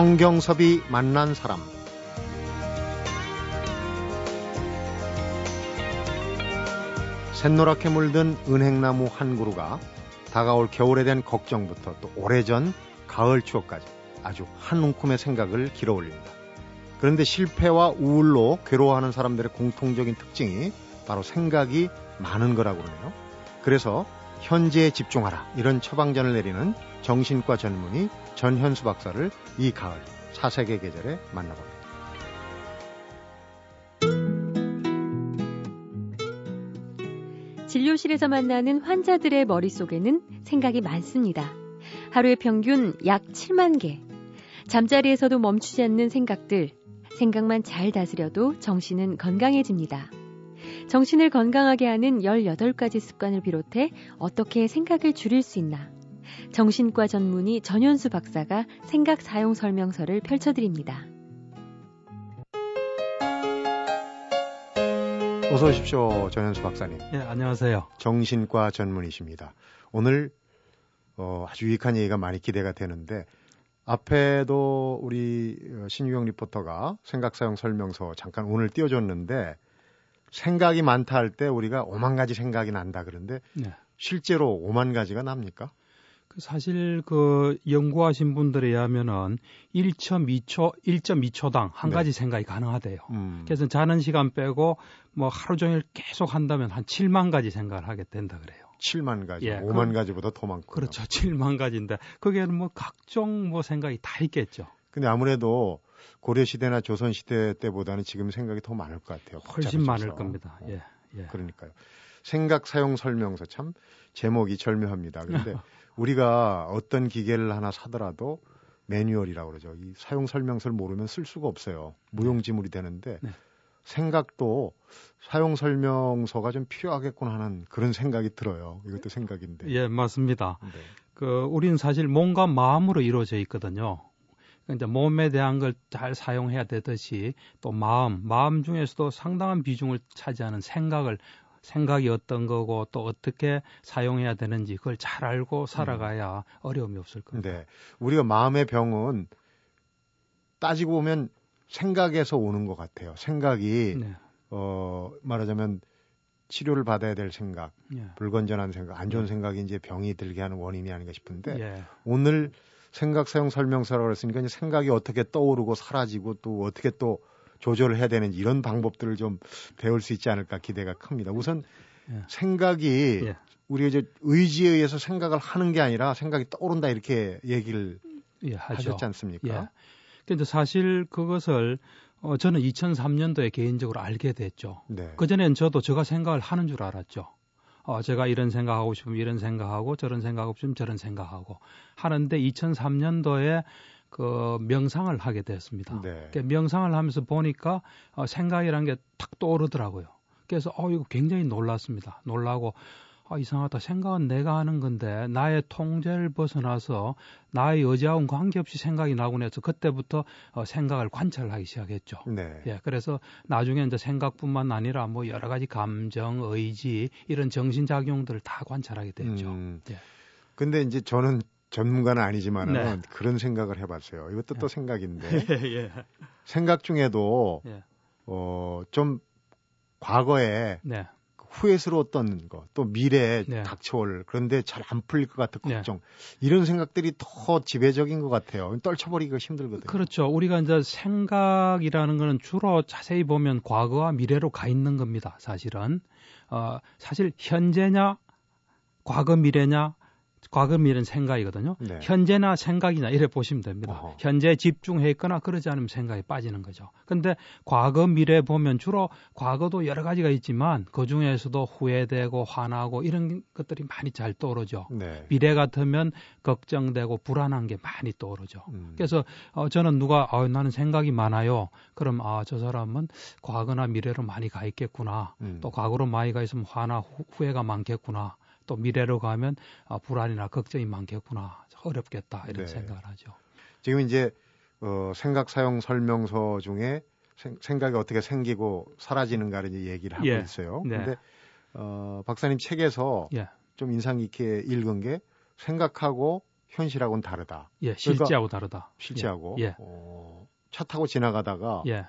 성경섭이 만난 사람 샛노랗게 물든 은행나무 한 그루가 다가올 겨울에 대한 걱정부터 또 오래전 가을 추억까지 아주 한 움큼의 생각을 길어 올립니다. 그런데 실패와 우울로 괴로워하는 사람들의 공통적인 특징이 바로 생각이 많은 거라고 그러네요. 그래서 현재에 집중하라 이런 처방전을 내리는 정신과 전문의 전현수 박사를 이 가을 사색의 계절에 만나봅니다. 진료실에서 만나는 환자들의 머릿속에는 생각이 많습니다. 하루에 평균 약 7만 개. 잠자리에서도 멈추지 않는 생각들. 생각만 잘 다스려도 정신은 건강해집니다. 정신을 건강하게 하는 18가지 습관을 비롯해 어떻게 생각을 줄일 수 있나. 정신과 전문의 전현수 박사가 생각 사용 설명서를 펼쳐드립니다. 어서 오십시오, 전현수 박사님. 예, 안녕하세요. 정신과 전문의십니다. 오늘 어, 아주 유익한 얘기가 많이 기대가 되는데 앞에도 우리 어, 신유영 리포터가 생각 사용 설명서 잠깐 오늘 띄워줬는데 생각이 많다 할 때 우리가 5만 가지 생각이 난다 그런데 네. 실제로 5만 가지가 납니까? 그 사실 그 연구하신 분들에 의하면은 1.2초, 1.2초당 한 네. 가지 생각이 가능하대요. 음. 그래서 자는 시간 빼고 뭐 하루 종일 계속 한다면 한 7만 가지 생각을 하게 된다 그래요. 7만 가지, 예, 5만 그, 가지보다 더 많고. 그렇죠. 7만 가지인데 그게는 뭐 각종 뭐 생각이 다 있겠죠. 근데 아무래도 고려 시대나 조선 시대 때보다는 지금 생각이 더 많을 것 같아요. 훨씬 많을 겁니다. 예. 어, 예. 그러니까요. 생각 사용 설명서 참 제목이 절묘합니다. 그런데 우리가 어떤 기계를 하나 사더라도 매뉴얼이라고 그러죠. 이 사용 설명서를 모르면 쓸 수가 없어요. 무용지물이 되는데 네. 생각도 사용 설명서가 좀 필요하겠구나 하는 그런 생각이 들어요. 이것도 생각인데. 예, 맞습니다. 네. 그 우리는 사실 몸과 마음으로 이루어져 있거든요. 그러니까 이제 몸에 대한 걸 잘 사용해야 되듯이 또 마음, 마음 중에서도 상당한 비중을 차지하는 생각을 생각이 어떤 거고 또 어떻게 사용해야 되는지 그걸 잘 알고 살아가야 음. 어려움이 없을 겁니다. 네. 우리가 마음의 병은 따지고 보면 생각에서 오는 것 같아요. 생각이 네. 어 말하자면 치료를 받아야 될 생각, 예. 불건전한 생각, 안 좋은 네. 생각이 이제 병이 들게 하는 원인이 아닌가 싶은데 예. 오늘 생각 사용 설명서라고 이제 생각이 어떻게 떠오르고 사라지고 또 어떻게 또 조절을 해야 되는지 이런 방법들을 좀 배울 수 있지 않을까 기대가 큽니다. 우선 예. 생각이 예. 우리가 이제 의지에 의해서 생각을 하는 게 아니라 생각이 떠오른다 이렇게 얘기를 예, 하셨지 않습니까? 예. 근데 사실 그것을 어, 저는 2003년도에 개인적으로 알게 됐죠. 네. 그전엔 저도 제가 생각을 하는 줄 알았죠. 어, 제가 이런 생각하고 싶으면 이런 생각하고 저런 생각하고 싶으면 저런 생각하고 하는데 2003년도에 그 명상을 하게 됐습니다. 네. 그러니까 명상을 하면서 보니까 어, 생각이라는 게탁 떠오르더라고요. 그래서 어 이거 굉장히 놀랐습니다. 놀라고 아, 이상하다. 생각은 내가 하는 건데 나의 통제를 벗어나서 나의 의지하고는 관계없이 생각이 나곤 해서 그때부터 어, 생각을 관찰하기 시작했죠. 네. 예, 그래서 나중에 이제 생각뿐만 아니라 뭐 여러 가지 감정, 의지 이런 정신 작용들을 다 관찰하게 됐죠. 음. 예. 근데 이제 저는 전문가는 아니지만은 네. 그런 생각을 해봤어요. 이것도 또 예. 생각인데 예. 생각 중에도 예. 어 좀 과거에 네. 후회스러웠던 거, 또 미래에 네. 닥쳐올 그런데 잘 안 풀릴 것 같은 네. 걱정 네. 이런 생각들이 더 지배적인 것 같아요. 떨쳐버리기가 힘들거든요. 그렇죠. 우리가 이제 생각이라는 거는 주로 자세히 보면 과거와 미래로 가 있는 겁니다. 사실은 어, 사실 현재냐 과거 미래냐 과거 미래는 생각이거든요. 네. 현재나 생각이나 이래 보시면 됩니다. 어허. 현재 집중해 있거나 그러지 않으면 생각이 빠지는 거죠. 근데 과거 미래 보면 주로 과거도 여러 가지가 있지만 그 중에서도 후회되고 화나고 이런 것들이 많이 잘 떠오르죠. 네. 미래 같으면 걱정되고 불안한 게 많이 떠오르죠. 음. 그래서 어, 저는 누가 어, 나는 생각이 많아요. 그럼 아 저 사람은 과거나 미래로 많이 가 있겠구나. 음. 또 과거로 많이 가 있으면 화나 후, 후회가 많겠구나. 또 미래로 가면 아, 불안이나 걱정이 많겠구나 어렵겠다 이런 네. 생각을 하죠. 지금 이제 어, 생각 사용 설명서 중에 생, 생각이 어떻게 생기고 사라지는가를 이제 얘기를 하고 예. 있어요. 네. 근데 어, 박사님 책에서 예. 좀 인상 깊게 읽은 게 생각하고 현실하고는 다르다. 예, 그러니까 실제하고 그러니까 다르다. 실제하고. 예. 어, 차 타고 지나가다가 예.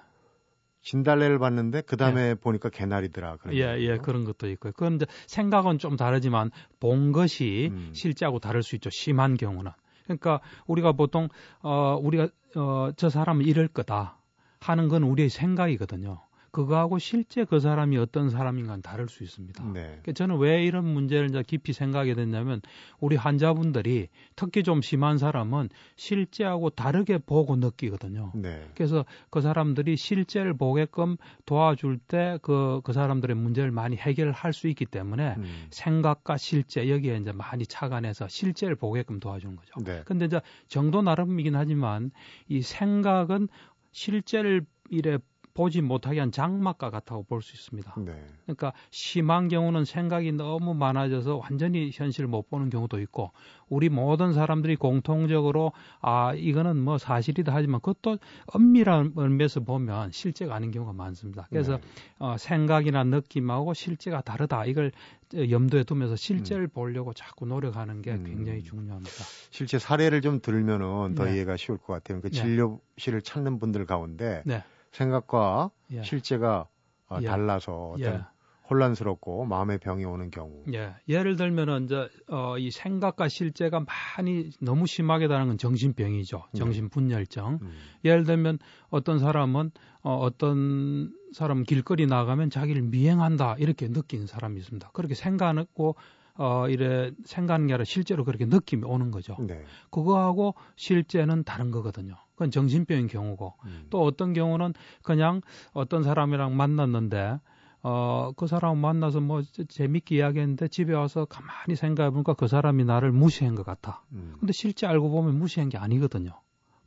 진달래를 봤는데 그 다음에 예. 보니까 개나리더라. 그런 예, 예, 그런 것도 있고요. 그건 이제 생각은 좀 다르지만 본 것이 음. 실제하고 다를 수 있죠. 심한 경우는. 그러니까 우리가 보통 어 우리가 어 저 사람은 이럴 거다 하는 건 우리의 생각이거든요. 그거하고 실제 그 사람이 어떤 사람인가는 다를 수 있습니다. 네. 그러니까 저는 왜 이런 문제를 이제 깊이 생각하게 됐냐면 우리 환자분들이 특히 좀 심한 사람은 실제하고 다르게 보고 느끼거든요. 네. 그래서 그 사람들이 실제를 보게끔 도와줄 때 그, 그 사람들의 문제를 많이 해결할 수 있기 때문에 음. 생각과 실제 여기에 이제 많이 착안해서 실제를 보게끔 도와주는 거죠. 네. 근데 이제 정도 나름이긴 하지만 이 생각은 실제를 이래 보지 못하게 한 장막과 같다고 볼 수 있습니다. 네. 그러니까 심한 경우는 생각이 너무 많아져서 완전히 현실을 못 보는 경우도 있고 우리 모든 사람들이 공통적으로 아 이거는 뭐 사실이다 하지만 그것도 엄밀한 의미에서 보면 실제가 아닌 경우가 많습니다. 그래서 네. 어, 생각이나 느낌하고 실제가 다르다 이걸 염두에 두면서 실제를 음. 보려고 자꾸 노력하는 게 음. 굉장히 중요합니다. 실제 사례를 좀 들면은 더 네. 이해가 쉬울 것 같아요. 그 진료실을 찾는 분들 가운데 네. 생각과 예. 실제가 어, 예. 달라서 어떤 예. 혼란스럽고 마음의 병이 오는 경우. 예. 예를 들면은 이제 어, 이 생각과 실제가 많이 너무 심하게 다른 건 정신병이죠. 네. 정신 분열증. 음. 예를 들면 어떤 사람은 어, 어떤 사람 길거리 나가면 자기를 미행한다 이렇게 느끼는 사람이 있습니다. 그렇게 생각하고 어, 이래 생각하는 게 아니라 실제로 그렇게 느낌이 오는 거죠. 네. 그거하고 실제는 다른 거거든요. 그건 정신병인 경우고 음. 또 어떤 경우는 그냥 어떤 사람이랑 만났는데 어, 그 사람 만나서 뭐 재밌게 이야기했는데 집에 와서 가만히 생각해보니까 그 사람이 나를 무시한 것 같아. 음. 근데 실제 알고 보면 무시한 게 아니거든요.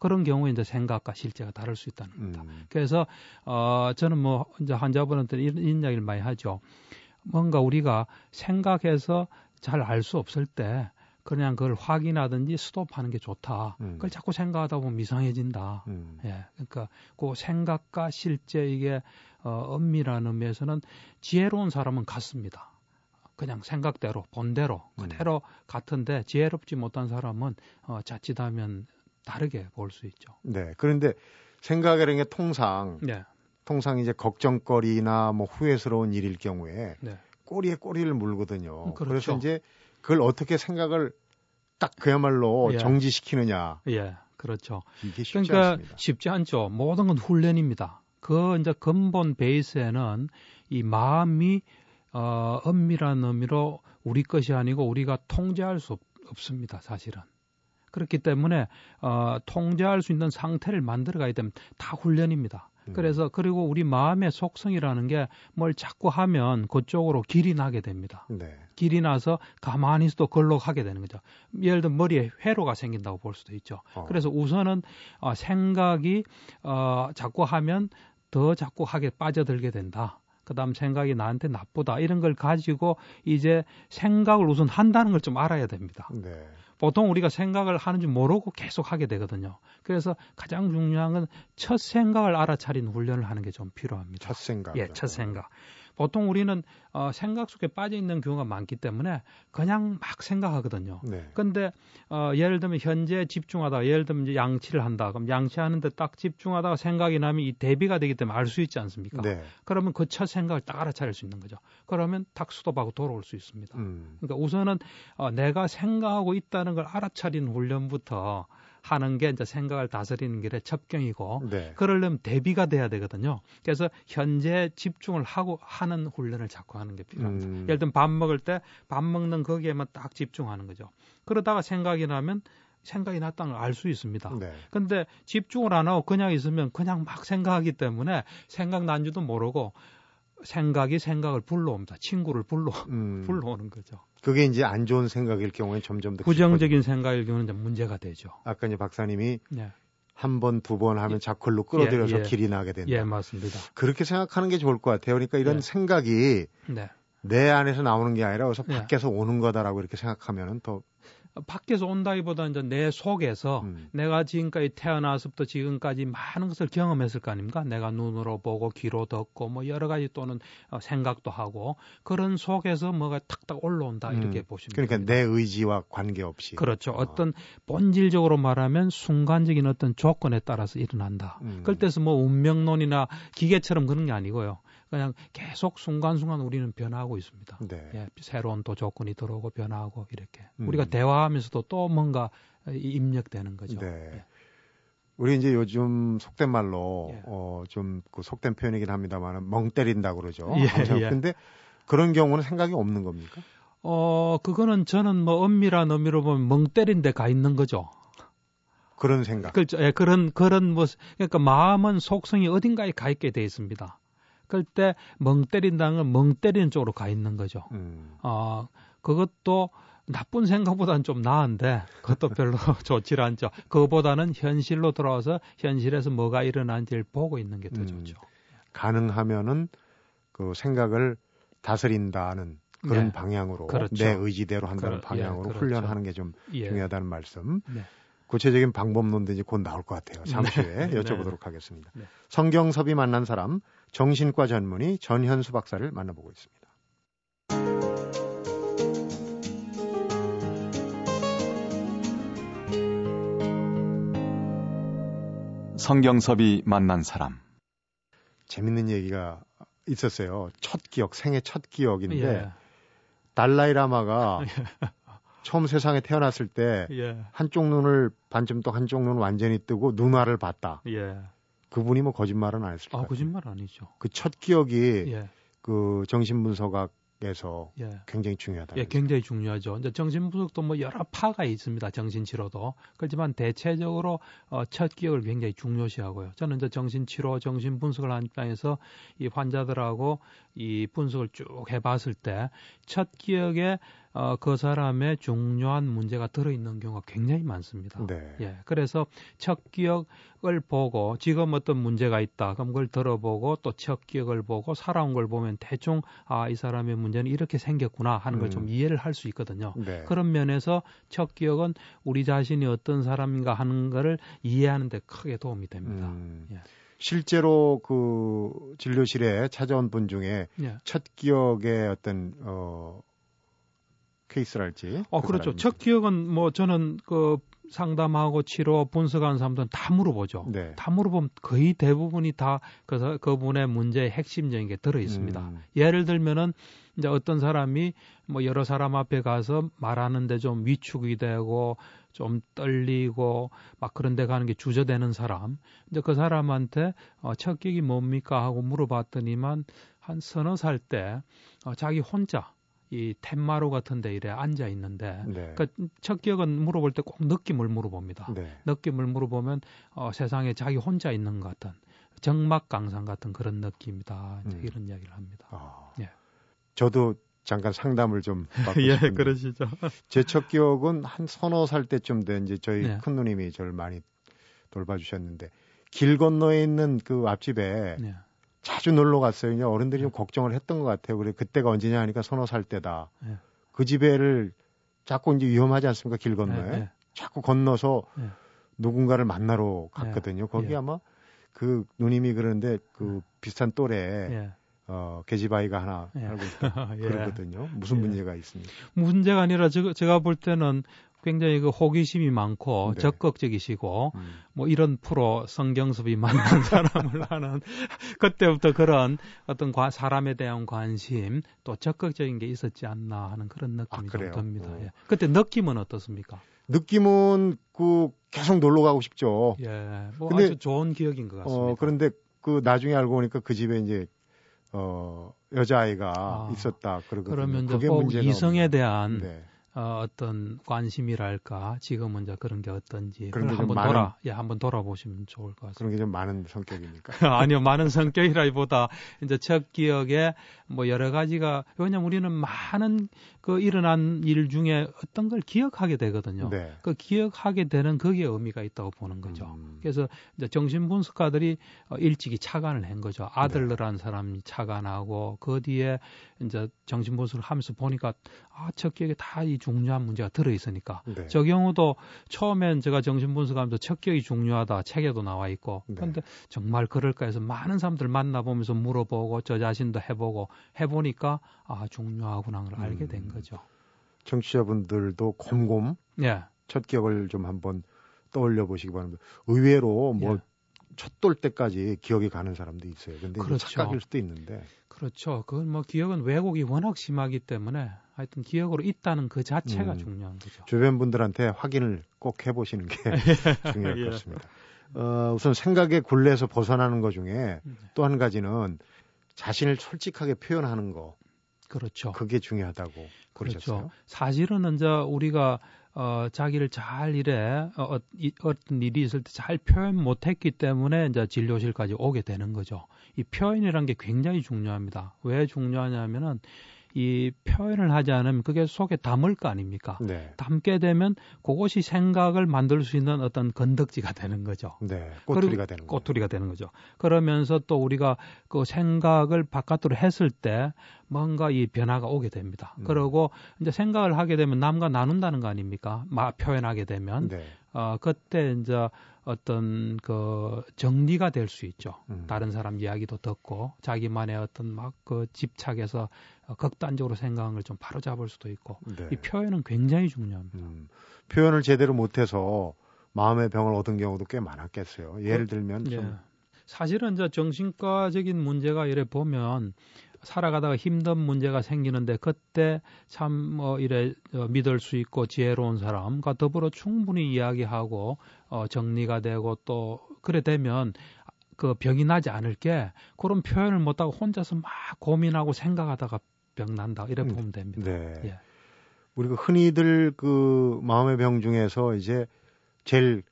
그런 경우에 이제 생각과 실제가 다를 수 있다는 겁니다. 음. 그래서 어, 저는 뭐 이제 환자분한테 이런, 이런 이야기를 많이 하죠. 뭔가 우리가 생각해서 잘 알 수 없을 때 그냥 그걸 확인하든지 스톱하는 게 좋다. 음. 그걸 자꾸 생각하다 보면 이상해진다. 음. 예. 그러니까 그 생각과 실제 이게 어, 엄밀한 의미에서는 지혜로운 사람은 같습니다. 그냥 생각대로 본대로 음. 그대로 음. 같은데 지혜롭지 못한 사람은 어, 자칫하면 다르게 볼 수 있죠. 네. 그런데 생각이라는 게 통상 네. 통상 이제 걱정거리나 뭐 후회스러운 일일 경우에 네. 꼬리에 꼬리를 물거든요. 음, 그렇죠. 그래서 이제 그걸 어떻게 생각을 딱 그야말로 예. 정지시키느냐. 예, 그렇죠. 이게 쉽지 그러니까 않습니다. 쉽지 않죠. 모든 건 훈련입니다. 그 이제 근본 베이스에는 이 마음이 어, 엄밀한 의미로 우리 것이 아니고 우리가 통제할 수 없, 없습니다. 사실은. 그렇기 때문에 어, 통제할 수 있는 상태를 만들어 가야 되면 다 훈련입니다. 음. 그래서 그리고 우리 마음의 속성이라는 게 뭘 자꾸 하면 그쪽으로 길이 나게 됩니다. 네. 길이 나서 가만히 있어도 걸로 가게 되는 거죠. 예를 들면 머리에 회로가 생긴다고 볼 수도 있죠. 어. 그래서 우선은 어, 생각이 어, 자꾸 하면 더 자꾸 하게 빠져들게 된다. 그 다음 생각이 나한테 나쁘다. 이런 걸 가지고 이제 생각을 우선 한다는 걸 좀 알아야 됩니다. 네. 보통 우리가 생각을 하는지 모르고 계속 하게 되거든요. 그래서 가장 중요한 건 첫 생각을 알아차리는 훈련을 하는 게 좀 필요합니다. 첫 생각. 예, 첫 생각. 보통 우리는 어, 생각 속에 빠져 있는 경우가 많기 때문에 그냥 막 생각하거든요. 네. 근데 어, 예를 들면 현재 집중하다가 예를 들면 이제 양치를 한다. 그럼 양치하는데 딱 집중하다가 생각이 나면 이 대비가 되기 때문에 알 수 있지 않습니까? 네. 그러면 그 첫 생각을 딱 알아차릴 수 있는 거죠. 그러면 탁 수도하고 돌아올 수 있습니다. 음. 그러니까 우선은 어, 내가 생각하고 있다는 걸 알아차리는 훈련부터 하는 게 이제 생각을 다스리는 길의 첩경이고 네. 그러려면 대비가 돼야 되거든요. 그래서 현재 집중을 하고 하는 훈련을 자꾸 하는 게 필요합니다. 음. 예를 들면 밥 먹을 때 밥 먹는 거기에만 딱 집중하는 거죠. 그러다가 생각이 나면 생각이 났다는 걸 알 수 있습니다. 네. 근데 집중을 안 하고 그냥 있으면 그냥 막 생각하기 때문에 생각난 줄도 모르고 생각이 생각을 불러옵니다. 친구를 불러 음. 불러오는 거죠. 그게 이제 안 좋은 생각일 경우에 점점 더 부정적인 깊어지죠. 생각일 경우는 이제 문제가 되죠. 아까 이제 박사님이 네. 한 번, 두 번 하면 네. 자클로 끌어들여서 예, 예. 길이 나게 된다. 예, 맞습니다. 그렇게 생각하는 게 좋을 것 같아요. 그러니까 이런 네. 생각이 네. 내 안에서 나오는 게 아니라 그래서 네. 밖에서 오는 거다라고 이렇게 생각하면은 더 밖에서 온다기보다 이제 내 속에서 음. 내가 지금까지 태어나서부터 지금까지 많은 것을 경험했을 거 아닙니까? 내가 눈으로 보고 귀로 듣고 뭐 여러 가지 또는 어, 생각도 하고 그런 속에서 뭐가 탁탁 올라온다 이렇게 음. 보시면 그러니까 됩니다. 내 의지와 관계없이 그렇죠. 어. 어떤 본질적으로 말하면 순간적인 어떤 조건에 따라서 일어난다. 음. 그럴 때서 뭐 운명론이나 기계처럼 그런 게 아니고요. 그냥 계속 순간순간 우리는 변화하고 있습니다. 네. 예, 새로운 또 조건이 들어오고 변화하고 이렇게 음. 우리가 대화하면서도 또 뭔가 입력되는 거죠. 네. 예. 우리 이제 요즘 속된 말로 예. 어좀 그 속된 표현이긴 합니다만 멍 때린다 그러죠. 예, 예. 근데 그런 경우는 생각이 없는 겁니까? 어 그거는 저는 뭐 엄밀한 의미로 보면 멍 때린 데가 있는 거죠. 그런 생각. 그렇죠. 예, 그런 그런 뭐 그러니까 마음은 속성이 어딘가에 가 있게 돼 있습니다. 그럴 때 멍 때린다는 건멍 때리는 쪽으로 가 있는 거죠. 음. 어, 그것도 나쁜 생각보다는 좀 나은데 그것도 별로 좋지 않죠. 그거보다는 현실로 돌아와서 현실에서 뭐가 일어난지를 보고 있는 게더 음. 좋죠. 가능하면은 그 생각을 다스린다는 그런 네. 방향으로 그렇죠. 내 의지대로 한다는 그러, 방향으로 예, 그렇죠. 훈련하는 게좀 예. 중요하다는 말씀. 네. 구체적인 방법론도 이제 곧 나올 것 같아요. 잠시 후에 네. 여쭤보도록 네. 하겠습니다. 네. 성경섭이 만난 사람 정신과 전문의 전현수 박사를 만나보고 있습니다. 성경섭이 만난 사람. 재밌는 얘기가 있었어요. 첫 기억, 생애 첫 기억인데 예. 달라이라마가 처음 세상에 태어났을 때 예. 한쪽 눈을 반쯤 떠 한쪽 눈 완전히 뜨고 눈화를 봤다. 예. 그분이 뭐 거짓말은 안 했을 거예요. 아, 거짓말 아니죠. 그 첫 기억이 예. 그 정신분석학 에서 예. 굉장히 중요하다. 예, 굉장히 중요하죠. 이제 정신분석도 뭐 여러 파가 있습니다. 정신치료도. 그렇지만 대체적으로 어, 첫 기억을 굉장히 중요시하고요. 저는 이제 정신치료, 정신분석을 한 입장에서 이 환자들하고 이 분석을 쭉 해봤을 때 첫 기억에 어, 그 사람의 중요한 문제가 들어있는 경우가 굉장히 많습니다. 네. 예. 그래서 첫 기억을 보고 지금 어떤 문제가 있다. 그럼 그걸 들어보고 또 첫 기억을 보고 살아온 걸 보면 대충 아, 이 사람의 문제는 이렇게 생겼구나 하는 걸좀 음. 이해를 할 수 있거든요. 네. 그런 면에서 첫 기억은 우리 자신이 어떤 사람인가 하는 거를 이해하는 데 크게 도움이 됩니다. 음. 예. 실제로 그 진료실에 찾아온 분 중에 예. 첫 기억의 어떤 어 케이스랄지. 어, 그 그렇죠. 첫 기억은 뭐 저는 그 상담하고 치료 분석하는 사람들은 다 물어보죠. 네. 다 물어보면 거의 대부분이 다 그, 그분의 문제의 핵심적인 게 들어 있습니다. 음. 예를 들면은 이제 어떤 사람이 뭐 여러 사람 앞에 가서 말하는데 좀 위축이 되고 좀 떨리고 막 그런 데 가는 게 주저되는 사람. 이제 그 사람한테 어, 첫 기억이 뭡니까 하고 물어봤더니만 한 서너 살 때 어, 자기 혼자 이 텐마루 같은 데 이래 앉아 있는데 네. 그첫 기억은 물어볼 때 꼭 느낌을 물어봅니다. 네. 느낌을 물어보면 어, 세상에 자기 혼자 있는 것 같은 정막강상 같은 그런 느낌이다. 음. 이런 이야기를 합니다. 아. 예. 저도 잠깐 상담을 좀 받고 예, 싶은데 그러시죠. 제 첫 기억은 한 서너 살 때쯤 된 이제 저희 네. 큰 누님이 저를 많이 돌봐주셨는데 길 건너에 있는 그 앞집에 네. 자주 놀러 갔어요. 이제 어른들이 좀 걱정을 했던 것 같아요. 그래 그때가 언제냐 하니까 서너 살 때다. 네. 그 집에를 자꾸 이제 위험하지 않습니까? 길 건너에 네, 네. 자꾸 건너서 네. 누군가를 만나러 갔거든요. 거기 예. 아마 그 누님이 그러는데 그 비슷한 또래 예. 어, 계집아이가 하나 예. 살고 있다. 예. 그러거든요. 무슨 문제가 있습니까? 문제가 아니라 제가, 제가 볼 때는 굉장히 그 호기심이 많고 네. 적극적이시고 음. 뭐 이런 프로 성경섭이 만난 사람을 하는 그때부터 그런 어떤 과, 사람에 대한 관심 또 적극적인 게 있었지 않나 하는 그런 느낌이 아, 좀 듭니다. 어. 예. 그때 느낌은 어떻습니까? 느낌은 그 계속 놀러 가고 싶죠. 예. 뭐 근데, 아주 좋은 기억인 것 같습니다. 어, 그런데 그 나중에 알고 보니까 그 집에 이제 어 여자아이가 아, 있었다 그러거든요. 그러면 이제 꼭 이성에 대한 네. 어, 어떤 관심이랄까 지금은 이제 그런 게 어떤지 그런 게 한번 많은, 돌아 예 한번 돌아보시면 좋을 것 같습니다. 그런 게 좀 많은 성격입니까? 아니요 많은 성격이라기보다 이제 첫 기억에 뭐 여러 가지가 왜냐면 우리는 많은 그 일어난 일 중에 어떤 걸 기억하게 되거든요. 네. 그 기억하게 되는 거기에 의미가 있다고 보는 거죠. 음. 그래서 이제 정신 분석가들이 어, 일찍이 차관을 한 거죠. 아들러라는 네. 사람이 차관하고 그 뒤에 이제 정신 분석을 하면서 보니까 아첫 기억에 다이 중요한 문제가 들어 있으니까 네. 저 경우도 처음엔 제가 정신분석하면서 척격이 중요하다 책에도 나와 있고 네. 그런데 정말 그럴까 해서 많은 사람들 만나보면서 물어보고 저 자신도 해보고 해보니까 아 중요하구나 걸 알게 된 음. 거죠. 청취자분들도 곰곰 예. 첫 기억을 좀 한번 떠올려 보시기 바랍니다. 의외로 뭐 예. 첫돌 때까지 기억이 가는 사람도 있어요. 근데 그렇죠. 착각일 수도 있는데. 그렇죠. 그건 뭐 기억은 왜곡이 워낙 심하기 때문에 하여튼 기억으로 있다는 그 자체가 음, 중요한 거죠. 주변 분들한테 확인을 꼭 해보시는 게 중요할 것 예. 같습니다. 어, 우선 생각의 굴레에서 벗어나는 것 중에 네. 또한 가지는 자신을 솔직하게 표현하는 거. 그렇죠. 그게 중요하다고 그러셨어요. 그렇죠. 사실은 이제 우리가 어, 자기를 잘 이래 어, 어, 이, 어떤 일이 있을 때 잘 표현 못했기 때문에 이제 진료실까지 오게 되는 거죠. 이 표현이란 게 굉장히 중요합니다. 왜 중요하냐면은 이 표현을 하지 않으면 그게 속에 담을 거 아닙니까? 네. 담게 되면 그것이 생각을 만들 수 있는 어떤 건덕지가 되는 거죠. 네. 꼬투리가 되는 거죠. 꼬투리가 되는 거죠. 그러면서 또 우리가 그 생각을 바깥으로 했을 때 뭔가 이 변화가 오게 됩니다. 음. 그리고 이제 생각을 하게 되면 남과 나눈다는 거 아닙니까? 마 표현하게 되면 네. 어 그때 이제 어떤 그 정리가 될 수 있죠. 음. 다른 사람 이야기도 듣고 자기만의 어떤 막 그 집착에서 극단적으로 생각을 좀 바로잡을 수도 있고 네. 이 표현은 굉장히 중요합니다. 음. 표현을 제대로 못해서 마음의 병을 얻은 경우도 꽤 많았겠어요. 예를 그, 들면 좀 예. 사실은 이제 정신과적인 문제가 이래 보면 살아가다가 힘든 문제가 생기는데 그때 참뭐 이래 어, 믿을 수 있고 지혜로운 사람과 더불어 충분히 이야기하고 어 정리가 되고 또 그래 되면 그 병이 나지 않을 게 그런 표현을 못하고 혼자서 막 고민하고 생각하다가 병 난다 이래 보면 됩니다. 네. 예. 우리가 흔히들 그 마음의 병 중에서 이제 제일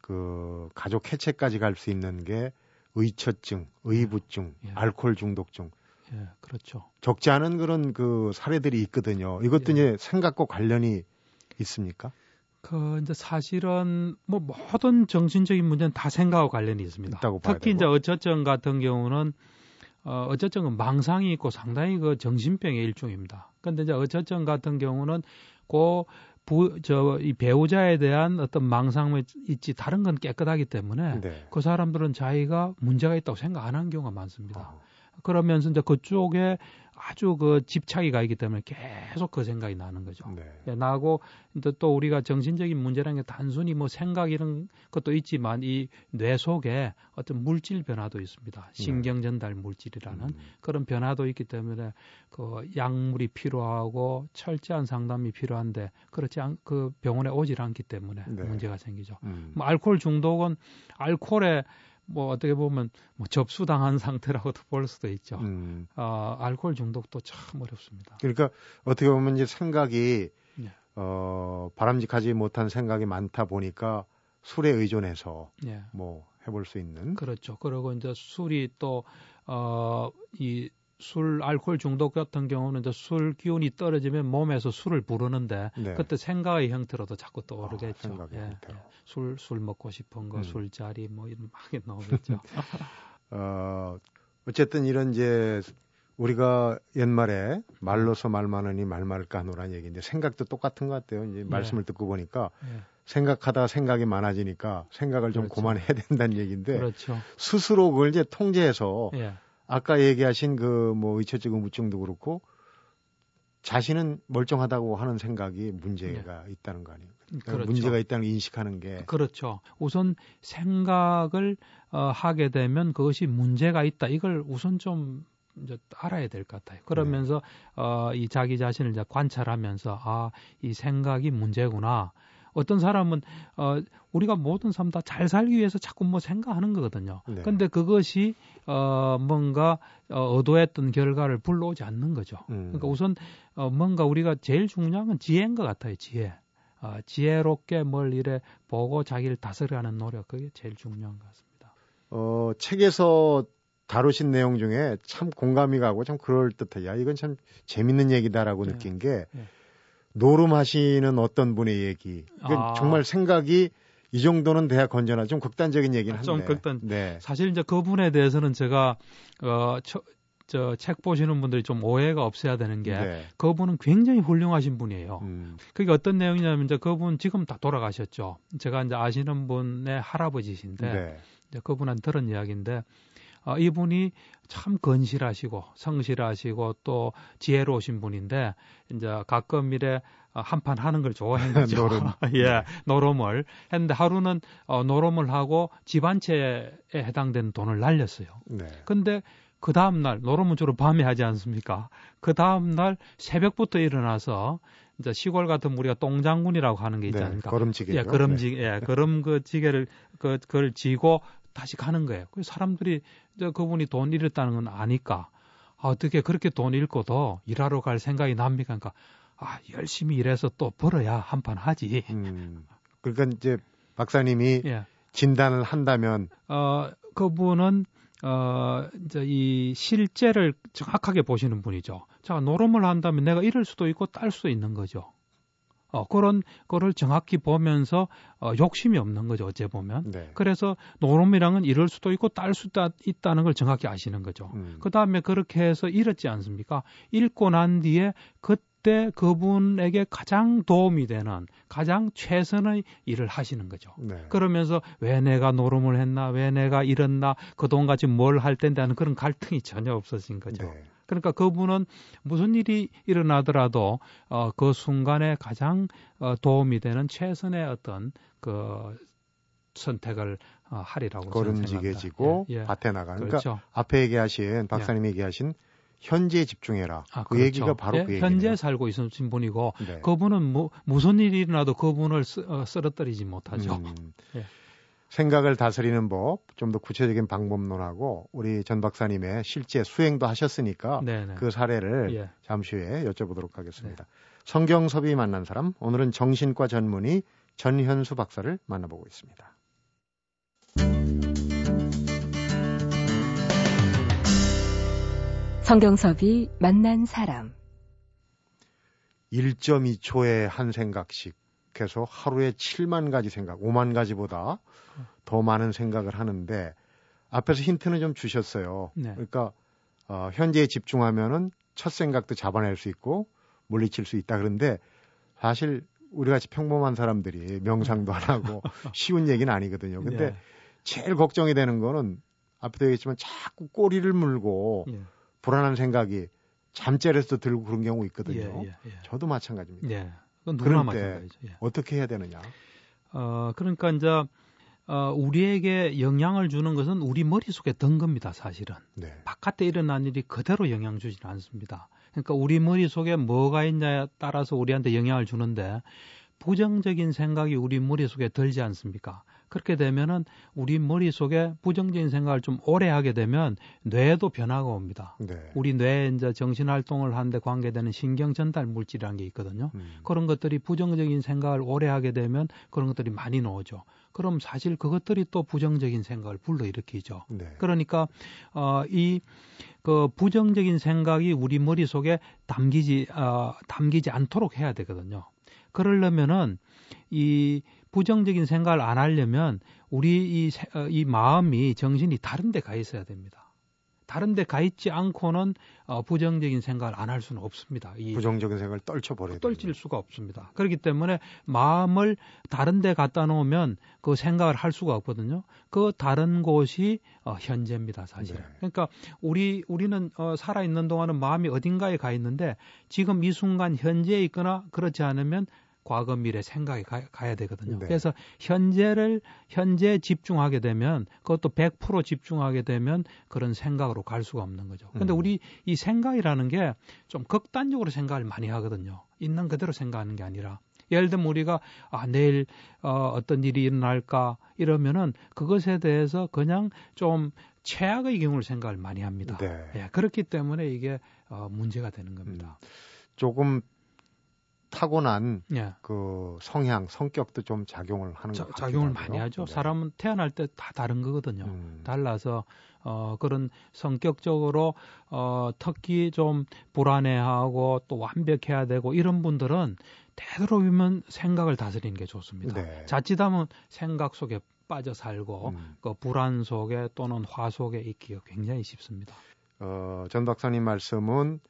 그 가족 해체까지 갈 수 있는 게 의처증, 의부증, 예. 알코올 중독증. 예, 그렇죠. 적지 않은 그런 그 사례들이 있거든요. 이것도 예. 이제 생각과 관련이 있습니까? 그 이제 사실은 뭐 모든 정신적인 문제는 다 생각과 관련이 있습니다. 특히 되고. 이제 어쩌증 같은 경우는 어, 어쩌증은 망상이 있고 상당히 그 정신병의 일종입니다. 근데 이제 어쩌증 같은 경우는 그 부, 저, 이 배우자에 대한 어떤 망상이 있지 다른 건 깨끗하기 때문에 네. 그 사람들은 자기가 문제가 있다고 생각 안 한 경우가 많습니다. 아. 그러면서 이제 그쪽에 아주 그 집착이 가 있기 때문에 계속 그 생각이 나는 거죠. 네. 예, 나고 이제 또 우리가 정신적인 문제라는 게 단순히 뭐 생각 이런 것도 있지만 이 뇌 속에 어떤 물질 변화도 있습니다. 네. 신경 전달 물질이라는 음. 그런 변화도 있기 때문에 그 약물이 필요하고 철저한 상담이 필요한데 그렇지 않 그 병원에 오질 않기 때문에 네. 문제가 생기죠. 음. 뭐 알코올 중독은 알코올에 뭐 어떻게 보면 뭐 접수당한 상태라고도 볼 수도 있죠. 음. 어, 알코올 중독도 참 어렵습니다. 그러니까 어떻게 보면 이제 생각이 네. 어, 바람직하지 못한 생각이 많다 보니까 술에 의존해서 네. 뭐 해볼 수 있는 그렇죠. 그리고 이제 술이 또 어, 이 술 알코올 중독 같은 경우는 이제 술 기운이 떨어지면 몸에서 술을 부르는데 네. 그때 생각의 형태로도 자꾸 떠오르겠죠. 아, 예, 술, 술 먹고 싶은 거, 음. 술자리 뭐 이런 막 나오겠죠. 어, 어쨌든 이런 이제 우리가 옛말에 말로서 말 많으니 말 말까 하노란 얘기인데 생각도 똑같은 것 같아요. 이제 네. 말씀을 듣고 보니까 네. 생각하다 생각이 많아지니까 생각을 좀 그렇죠. 그만해야 된다는 얘기인데 그렇죠. 스스로 그걸 이제 통제해서 예. 아까 얘기하신 그 뭐 의처증 의무증도 그렇고 자신은 멀쩡하다고 하는 생각이 문제가 네. 있다는 거 아니에요? 그러니까 그렇죠. 문제가 있다는 걸 인식하는 게 그렇죠. 우선 생각을 어, 하게 되면 그것이 문제가 있다. 이걸 우선 좀 이제 알아야 될 것 같아요. 그러면서 네. 어, 이 자기 자신을 이제 관찰하면서 아, 이 생각이 문제구나. 어떤 사람은 어 우리가 모든 사람 다잘 살기 위해서 자꾸 뭐 생각하는 거거든요. 네. 근데 그것이 어 뭔가 어, 얻어했던 결과를 불러오지 않는 거죠. 음. 그러니까 우선 어 뭔가 우리가 제일 중요한 건 지혜인 것 같아요. 지혜. 어, 지혜롭게 뭘 이래 보고 자기를 다스려가는 노력 그게 제일 중요한 것 같습니다. 어 책에서 다루신 내용 중에 참 공감이 가고 참 그럴 듯해. 야 이건 참 재밌는 얘기다라고 네. 느낀 게 네. 노름하시는 어떤 분의 얘기. 아. 정말 생각이 이 정도는 돼야 건전하. 좀 극단적인 얘기는 한데. 좀 극단. 네. 사실 이제 그분에 대해서는 제가 어 처, 저책 보시는 분들이 좀 오해가 없어야 되는 게 네. 그분은 굉장히 훌륭하신 분이에요. 음. 그게 어떤 내용이냐면 이제 그분 지금 다 돌아가셨죠. 제가 이제 아시는 분의 할아버지신데 네. 이제 그분한테 들은 이야기인데 어, 이분이 참 건실하시고 성실하시고 또 지혜로우신 분인데 이제 가끔 이래 어, 한판 하는 걸 좋아하는 거죠. 노름. 예, 네. 노름을 했는데 하루는 어, 노름을 하고 집안 채에 해당되는 돈을 날렸어요. 네. 근데 그 다음 날 노름은 주로 밤에 하지 않습니까? 그 다음 날 새벽부터 일어나서 이제 시골 같은 우리가 똥장군이라고 하는 게 있지 않습니까? 네, 걸음지게. 예, 걸음지, 예, 걸음 그 지게를 그 그걸 지고 다시 가는 거예요. 그 사람들이 저 그분이 돈 잃었다는 건 아니까 아, 어떻게 그렇게 돈 잃고도 일하러 갈 생각이 납니까? 그러니까 아 열심히 일해서 또 벌어야 한 판 하지. 음, 그러니까 이제 박사님이 예. 진단을 한다면 어 그분은 어 이제 이 실제를 정확하게 보시는 분이죠. 자 노름을 한다면 내가 잃을 수도 있고 딸 수도 있는 거죠. 어, 그런 거를 정확히 보면서 어, 욕심이 없는 거죠. 어째 보면. 네. 그래서 노름이랑은 이럴 수도 있고 딸 수도 있다는 걸 정확히 아시는 거죠. 음. 그 다음에 그렇게 해서 잃었지 않습니까? 잃고 난 뒤에 그때 그분에게 가장 도움이 되는 가장 최선의 일을 하시는 거죠. 네. 그러면서 왜 내가 노름을 했나, 왜 내가 잃었나, 그동안 같이 뭘할 텐데 하는 그런 갈등이 전혀 없어진 거죠. 네. 그러니까 그분은 무슨 일이 일어나더라도 어, 그 순간에 가장 어, 도움이 되는 최선의 어떤 그 선택을 어, 하리라고 걸음지게지고 예, 예. 밭에 나가는 그러니까 그렇죠. 앞에 얘기하신 박사님이 예. 얘기하신 현재에 집중해라. 아, 그 그렇죠. 얘기가 바로 예, 그 얘기네요. 현재 살고 있으신 분이고 네. 그분은 뭐, 무슨 일이 일어나도 그분을 쓰, 어, 쓰러뜨리지 못하죠. 음. 예. 생각을 다스리는 법, 좀 더 구체적인 방법론하고 우리 전 박사님의 실제 수행도 하셨으니까 네네. 그 사례를 예. 잠시 후에 여쭤보도록 하겠습니다. 네. 성경섭이 만난 사람, 오늘은 정신과 전문의 전현수 박사를 만나보고 있습니다. 성경섭이 만난 사람 1.2초에 한 생각씩 해서 하루에 7만 가지 생각, 5만 가지보다 더 많은 생각을 하는데 앞에서 힌트는 좀 주셨어요. 네. 그러니까 어, 현재에 집중하면은 첫 생각도 잡아낼 수 있고 물리칠 수 있다. 그런데 사실 우리 같이 평범한 사람들이 명상도 안 하고 쉬운 얘기는 아니거든요. 근데 네. 제일 걱정이 되는 거는 앞에도 얘기했지만 자꾸 꼬리를 물고 예. 불안한 생각이 잠자리에서 들고 그런 경우 있거든요. 예, 예, 예. 저도 마찬가지입니다. 예. 그건 누구나 마찬가지죠. 예. 어떻게 해야 되느냐? 어, 그러니까 이제 어, 우리에게 영향을 주는 것은 우리 머릿속에 든 겁니다, 사실은. 네. 바깥에 일어난 일이 그대로 영향 주지는 않습니다. 그러니까 우리 머릿속에 뭐가 있냐에 따라서 우리한테 영향을 주는데 부정적인 생각이 우리 머릿속에 들지 않습니까? 그렇게 되면은 우리 머릿속에 부정적인 생각을 좀 오래 하게 되면 뇌에도 변화가 옵니다. 네. 우리 뇌에 이제 정신 활동을 하는데 관계되는 신경 전달 물질이라는 게 있거든요. 음. 그런 것들이 부정적인 생각을 오래 하게 되면 그런 것들이 많이 나오죠. 그럼 사실 그것들이 또 부정적인 생각을 불러일으키죠. 네. 그러니까 어, 이 그 부정적인 생각이 우리 머릿속에 담기지 어, 담기지 않도록 해야 되거든요. 그러려면은 이 부정적인 생각을 안 하려면 우리 이, 어, 이 마음이 정신이 다른 데 가 있어야 됩니다. 다른 데 가 있지 않고는 어, 부정적인 생각을 안 할 수는 없습니다. 이 부정적인 생각을 떨쳐버려야 떨칠. 수가 없습니다. 그렇기 때문에 마음을 다른 데 갖다 놓으면 그 생각을 할 수가 없거든요. 그 다른 곳이 어, 현재입니다, 사실. 네. 그러니까 우리 우리는 어, 살아 있는 동안은 마음이 어딘가에 가 있는데 지금 이 순간 현재에 있거나 그렇지 않으면 과거 미래 생각이 가, 야 되거든요. 네. 그래서 현재를 현재 집중하게 되면 그것도 100% 집중하게 되면 그런 생각으로 갈 수가 없는 거죠. 근데 음. 우리 이 생각이라는 게 좀 극단적으로 생각을 많이 하거든요. 있는 그대로 생각하는 게 아니라 예를 들면 우리가 아 내일 어, 어떤 일이 일어날까 이러면은 그것에 대해서 그냥 좀 최악의 경우를 생각을 많이 합니다. 네. 예, 그렇기 때문에 이게 어, 문제가 되는 겁니다. 음, 조금 타고난 예. 그 성향, 성격도 좀 작용을 하는 자, 것 작용을 많이 하죠. 네. 사람은 태어날 때 다 다른 거거든요. 음. 달라서 어 그런 성격적으로 어 특히 좀 불안해하고 또 완벽해야 되고 이런 분들은 되도록이면 생각을 다스리는 게 좋습니다. 네. 자칫하면 생각 속에 빠져 살고 음. 그 불안 속에 또는 화 속에 있기가 굉장히 쉽습니다. 어, 전 박사님 말씀은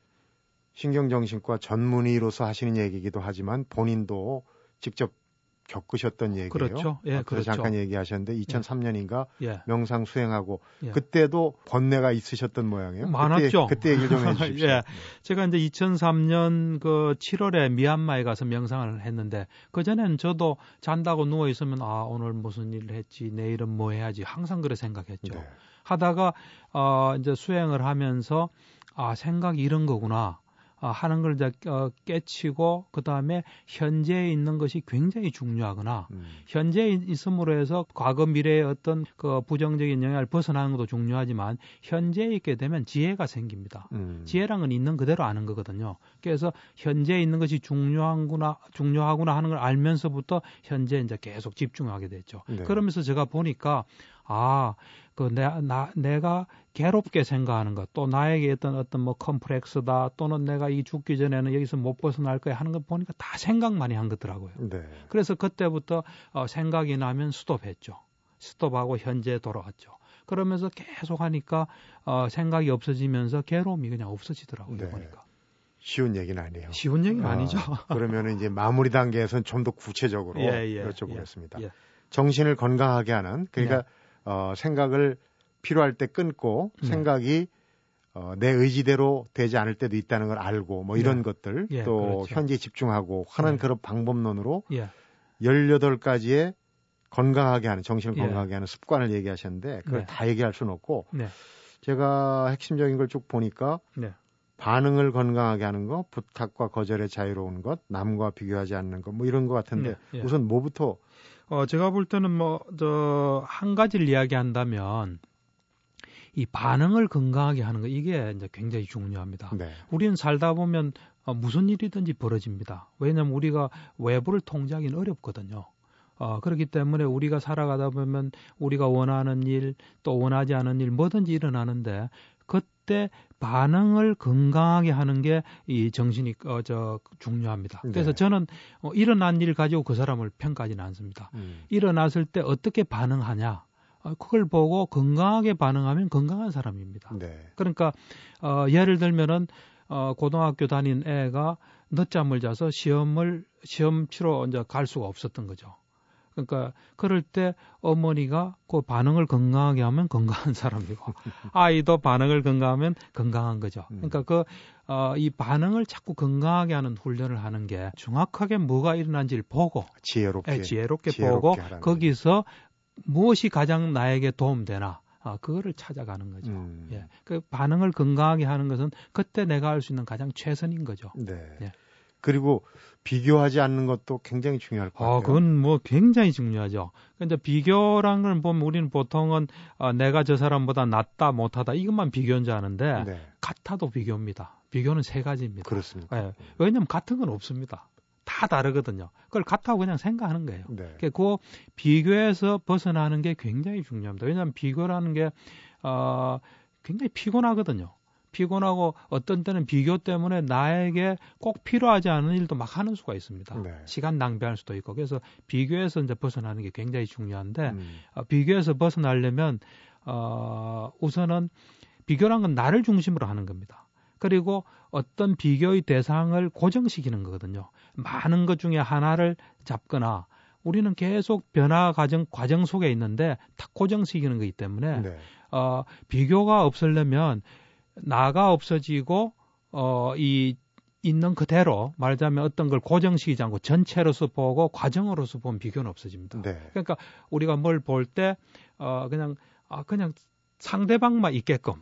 신경정신과 전문의로서 하시는 얘기이기도 하지만 본인도 직접 겪으셨던 얘기예요. 그렇죠. 예, 그렇죠. 잠깐 얘기하셨는데 2003년인가 예. 명상 수행하고 예. 그때도 번뇌가 있으셨던 모양이에요. 많았죠. 그때, 그때 얘기 좀 해주십시오. 예. 제가 이제 2003년 그 7월에 미얀마에 가서 명상을 했는데 그 전에는 저도 잔다고 누워 있으면 아 오늘 무슨 일을 했지 내일은 뭐 해야지 항상 그래 생각했죠. 네. 하다가 어 이제 수행을 하면서 아 생각이 이런 거구나. 아, 하는 걸 이제 어, 깨치고 그 다음에 현재에 있는 것이 굉장히 중요하거나 음. 현재에 있음으로 해서 과거 미래의 어떤 그 부정적인 영향을 벗어나는 것도 중요하지만 현재에 있게 되면 지혜가 생깁니다. 음. 지혜란 건 있는 그대로 아는 거거든요. 그래서 현재에 있는 것이 중요한구나, 중요하구나 하는 걸 알면서부터 현재 이제 계속 집중하게 됐죠. 네. 그러면서 제가 보니까 아, 그 내, 나, 내가 괴롭게 생각하는 것, 또 나에게 어떤 어떤 뭐 컴플렉스다, 또는 내가 이 죽기 전에는 여기서 못 벗어날 거야 하는 거 보니까 다 생각 많이 한 거더라고요. 네. 그래서 그때부터 어, 생각이 나면 스톱했죠. 스톱하고 현재에 돌아왔죠. 그러면서 계속 하니까 어, 생각이 없어지면서 괴로움이 그냥 없어지더라고요. 네. 보니까. 쉬운 얘기는 아니에요. 쉬운 얘기는 아, 아니죠. 그러면은 이제 마무리 단계에서는 좀더 구체적으로 예, 예, 여쭤보겠습니다. 예, 예. 정신을 건강하게 하는 그러니까 어, 생각을 필요할 때 끊고 네. 생각이 어, 내 의지대로 되지 않을 때도 있다는 걸 알고 뭐 이런 네. 것들 예, 또 그렇죠. 현재 집중하고 하는 네. 그런 방법론으로 예. 18가지의 건강하게 하는 정신을 예. 건강하게 하는 습관을 얘기하셨는데 그걸 네. 다 얘기할 수는 없고 네. 제가 핵심적인 걸 쭉 보니까 네. 반응을 건강하게 하는 것, 부탁과 거절에 자유로운 것, 남과 비교하지 않는 것, 뭐 이런 것 같은데 네, 예. 우선 뭐부터 어, 제가 볼 때는 뭐, 저, 한 가지를 이야기한다면, 이 반응을 건강하게 하는 거, 이게 이제 굉장히 중요합니다. 네, 우리는 살다 보면 어, 무슨 일이든지 벌어집니다. 왜냐하면 우리가 외부를 통제하기는 어렵거든요. 어, 그렇기 때문에 우리가 살아가다 보면 우리가 원하는 일, 또 원하지 않은 일, 뭐든지 일어나는데, 그때 반응을 건강하게 하는 게 이 정신이, 어, 저, 중요합니다. 네. 그래서 저는 어, 일어난 일 가지고 그 사람을 평가하지는 않습니다. 음, 일어났을 때 어떻게 반응하냐, 어, 그걸 보고 건강하게 반응하면 건강한 사람입니다. 네, 그러니까 어, 예를 들면은 어, 고등학교 다닌 애가 늦잠을 자서 시험을 시험 치러 이제 갈 수가 없었던 거죠. 그러니까 그럴 때 어머니가 그 반응을 건강하게 하면 건강한 사람이고 아이도 반응을 건강하면 건강한 거죠. 음. 그러니까 그 어, 이 반응을 자꾸 건강하게 하는 훈련을 하는 게 정확하게 뭐가 일어난지를 보고 지혜롭게, 예, 지혜롭게, 지혜롭게 보고 거기서 무엇이 가장 나에게 도움되나 아, 그거를 찾아가는 거죠. 음, 예. 그 반응을 건강하게 하는 것은 그때 내가 할 수 있는 가장 최선인 거죠. 네. 예. 그리고 비교하지 않는 것도 굉장히 중요할 것 같아요. 아, 그건 뭐 굉장히 중요하죠. 그러니까 비교라는 걸 보면 우리는 보통은 어, 내가 저 사람보다 낫다 못하다 이것만 비교인 줄 아는데 네, 같아도 비교입니다. 비교는 세 가지입니다. 그렇습니다. 예. 왜냐하면 같은 건 없습니다. 다 다르거든요. 그걸 같다고 그냥 생각하는 거예요. 네, 그 비교에서 벗어나는 게 굉장히 중요합니다. 왜냐하면 비교라는 게 어, 굉장히 피곤하거든요. 피곤하고 어떤 때는 비교 때문에 나에게 꼭 필요하지 않은 일도 막 하는 수가 있습니다. 네. 시간 낭비할 수도 있고 그래서 비교에서 이제 벗어나는 게 굉장히 중요한데 음, 어, 비교에서 벗어나려면 어, 우선은 비교란 건 나를 중심으로 하는 겁니다. 그리고 어떤 비교의 대상을 고정시키는 거거든요. 많은 것 중에 하나를 잡거나 우리는 계속 변화 과정 과정 속에 있는데 탁 고정시키는 거기 때문에 네, 어, 비교가 없으려면 나가 없어지고 어, 이 있는 그대로 말하자면 어떤 걸 고정시키지 않고 전체로서 보고 과정으로서 보면 비교는 없어집니다. 네, 그러니까 우리가 뭘 볼 때 어, 그냥 아 그냥 상대방만 있게끔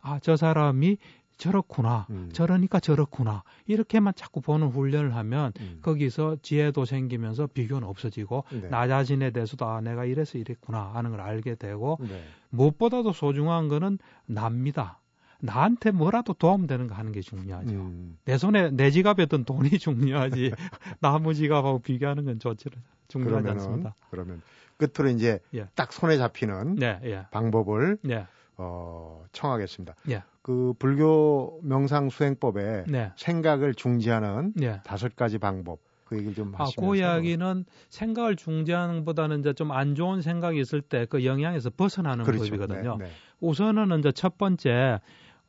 아 저 사람이 저렇구나 음, 저러니까 저렇구나 이렇게만 자꾸 보는 훈련을 하면 음, 거기서 지혜도 생기면서 비교는 없어지고 네, 나 자신에 대해서도 아 내가 이래서 이랬구나 하는 걸 알게 되고 네, 무엇보다도 소중한 거는 납니다. 나한테 뭐라도 도움되는 거 하는 게 중요하죠. 음, 내 손에 내 지갑에 든 돈이 중요하지 나무 지갑하고 비교하는 건 좋지 중요하지 그러면은 않습니다. 그러면 끝으로 이제 예. 딱 손에 잡히는 네, 예, 방법을 네, 어, 청하겠습니다. 예. 그 불교 명상 수행법에 네, 생각을 중지하는 네. 다섯 가지 방법 그 얘기를 좀 아, 하시면서 그 이야기는 생각을 중지하는 것보다는 이제 좀 안 좋은 생각이 있을 때 그 영향에서 벗어나는 그렇죠. 법이거든요. 네, 네. 우선은 이제 첫 번째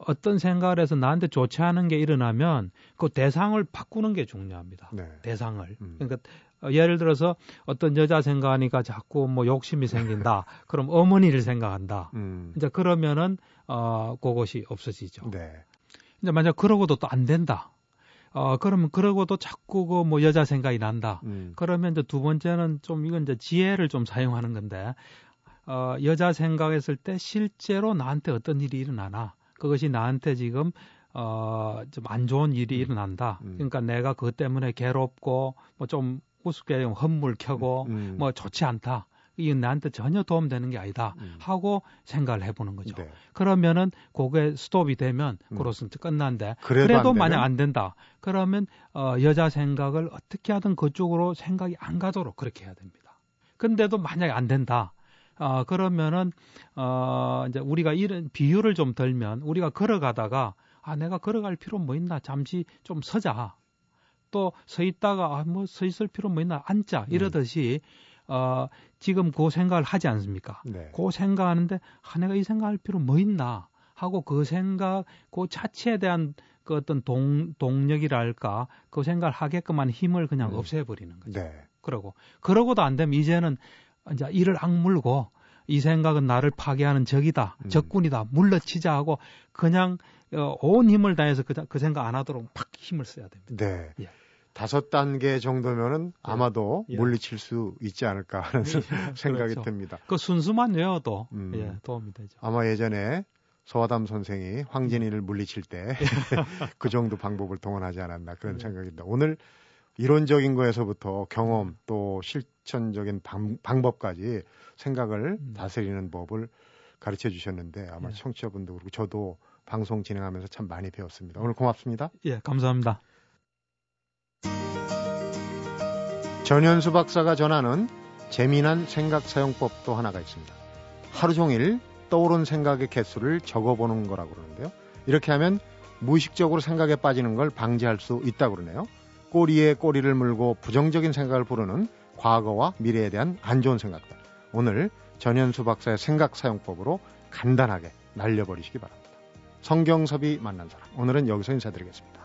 어떤 생각을 해서 나한테 좋지 않은 게 일어나면 그 대상을 바꾸는 게 중요합니다. 네. 대상을. 음. 그러니까 어, 예를 들어서 어떤 여자 생각하니까 자꾸 뭐 욕심이 생긴다. 그럼 어머니를 생각한다. 음. 이제 그러면은 어 그것이 없어지죠. 네. 이제 만약 그러고도 또 안 된다. 어 그러면 그러고도 자꾸 그 뭐 여자 생각이 난다. 음. 그러면 이제 두 번째는 좀 이건 이제 지혜를 좀 사용하는 건데 어 여자 생각했을 때 실제로 나한테 어떤 일이 일어나나 그것이 나한테 지금 어, 좀 안 좋은 일이 음. 일어난다. 음. 그러니까 내가 그것 때문에 괴롭고 뭐 좀 우습게 헛물 켜고 음, 음. 뭐 좋지 않다. 이건 나한테 전혀 도움되는 게 아니다 음. 하고 생각을 해보는 거죠. 네. 그러면은 그게 스톱이 되면 음. 그로서 끝난데 그래도, 그래도 만약 안 된다. 그러면 어, 여자 생각을 어떻게 하든 그쪽으로 생각이 안 가도록 그렇게 해야 됩니다. 근데도 만약에 안 된다. 어, 그러면은 어, 이제 우리가 이런 비유를 좀 들면 우리가 걸어가다가 아 내가 걸어갈 필요 뭐 있나 잠시 좀 서자. 또 서 있다가 아, 뭐 서 있을 필요 뭐 있나 앉자 네. 이러듯이 어, 지금 그 생각을 하지 않습니까? 네. 그 생각하는데 아, 내가 이 생각할 필요 뭐 있나 하고 그 생각 그 자체에 대한 그 어떤 동, 동력이랄까 그 생각을 하게끔 한 힘을 그냥 음. 없애버리는 거죠. 네. 그러고 그러고도 안 되면 이제는 이제 이를 악물고 이 생각은 나를 파괴하는 적이다, 음. 적군이다, 물러치자 하고 그냥 어, 온 힘을 다해서 그, 그 생각 안 하도록 팍 힘을 써야 됩니다. 네. 예. 다섯 단계 정도면은 예. 아마도 예. 물리칠 수 있지 않을까 하는 예. 생각이 그렇죠. 듭니다. 그 순수만 외워도 음. 예, 도움이 되죠. 아마 예전에 서화담 선생이 황진이를 물리칠 때 그 정도 방법을 동원하지 않았나 그런 네. 생각입니다. 오늘 이론적인 거에서부터 경험 음. 또 실천적인 방, 법까지 생각을 음. 다스리는 법을 가르쳐 주셨는데 아마 예. 청취자분도 그렇고 저도 방송 진행하면서 참 많이 배웠습니다. 오늘 고맙습니다. 예, 감사합니다. 전현수 박사가 전하는 재미난 생각 사용법도 하나가 있습니다. 하루 종일 떠오른 생각의 개수를 적어보는 거라고 그러는데요. 이렇게 하면 무의식적으로 생각에 빠지는 걸 방지할 수 있다고 그러네요. 꼬리에 꼬리를 물고 부정적인 생각을 부르는 과거와 미래에 대한 안 좋은 생각들. 오늘 전현수 박사의 생각 사용법으로 간단하게 날려버리시기 바랍니다. 성경섭이 만난 사람. 오늘은 여기서 인사드리겠습니다.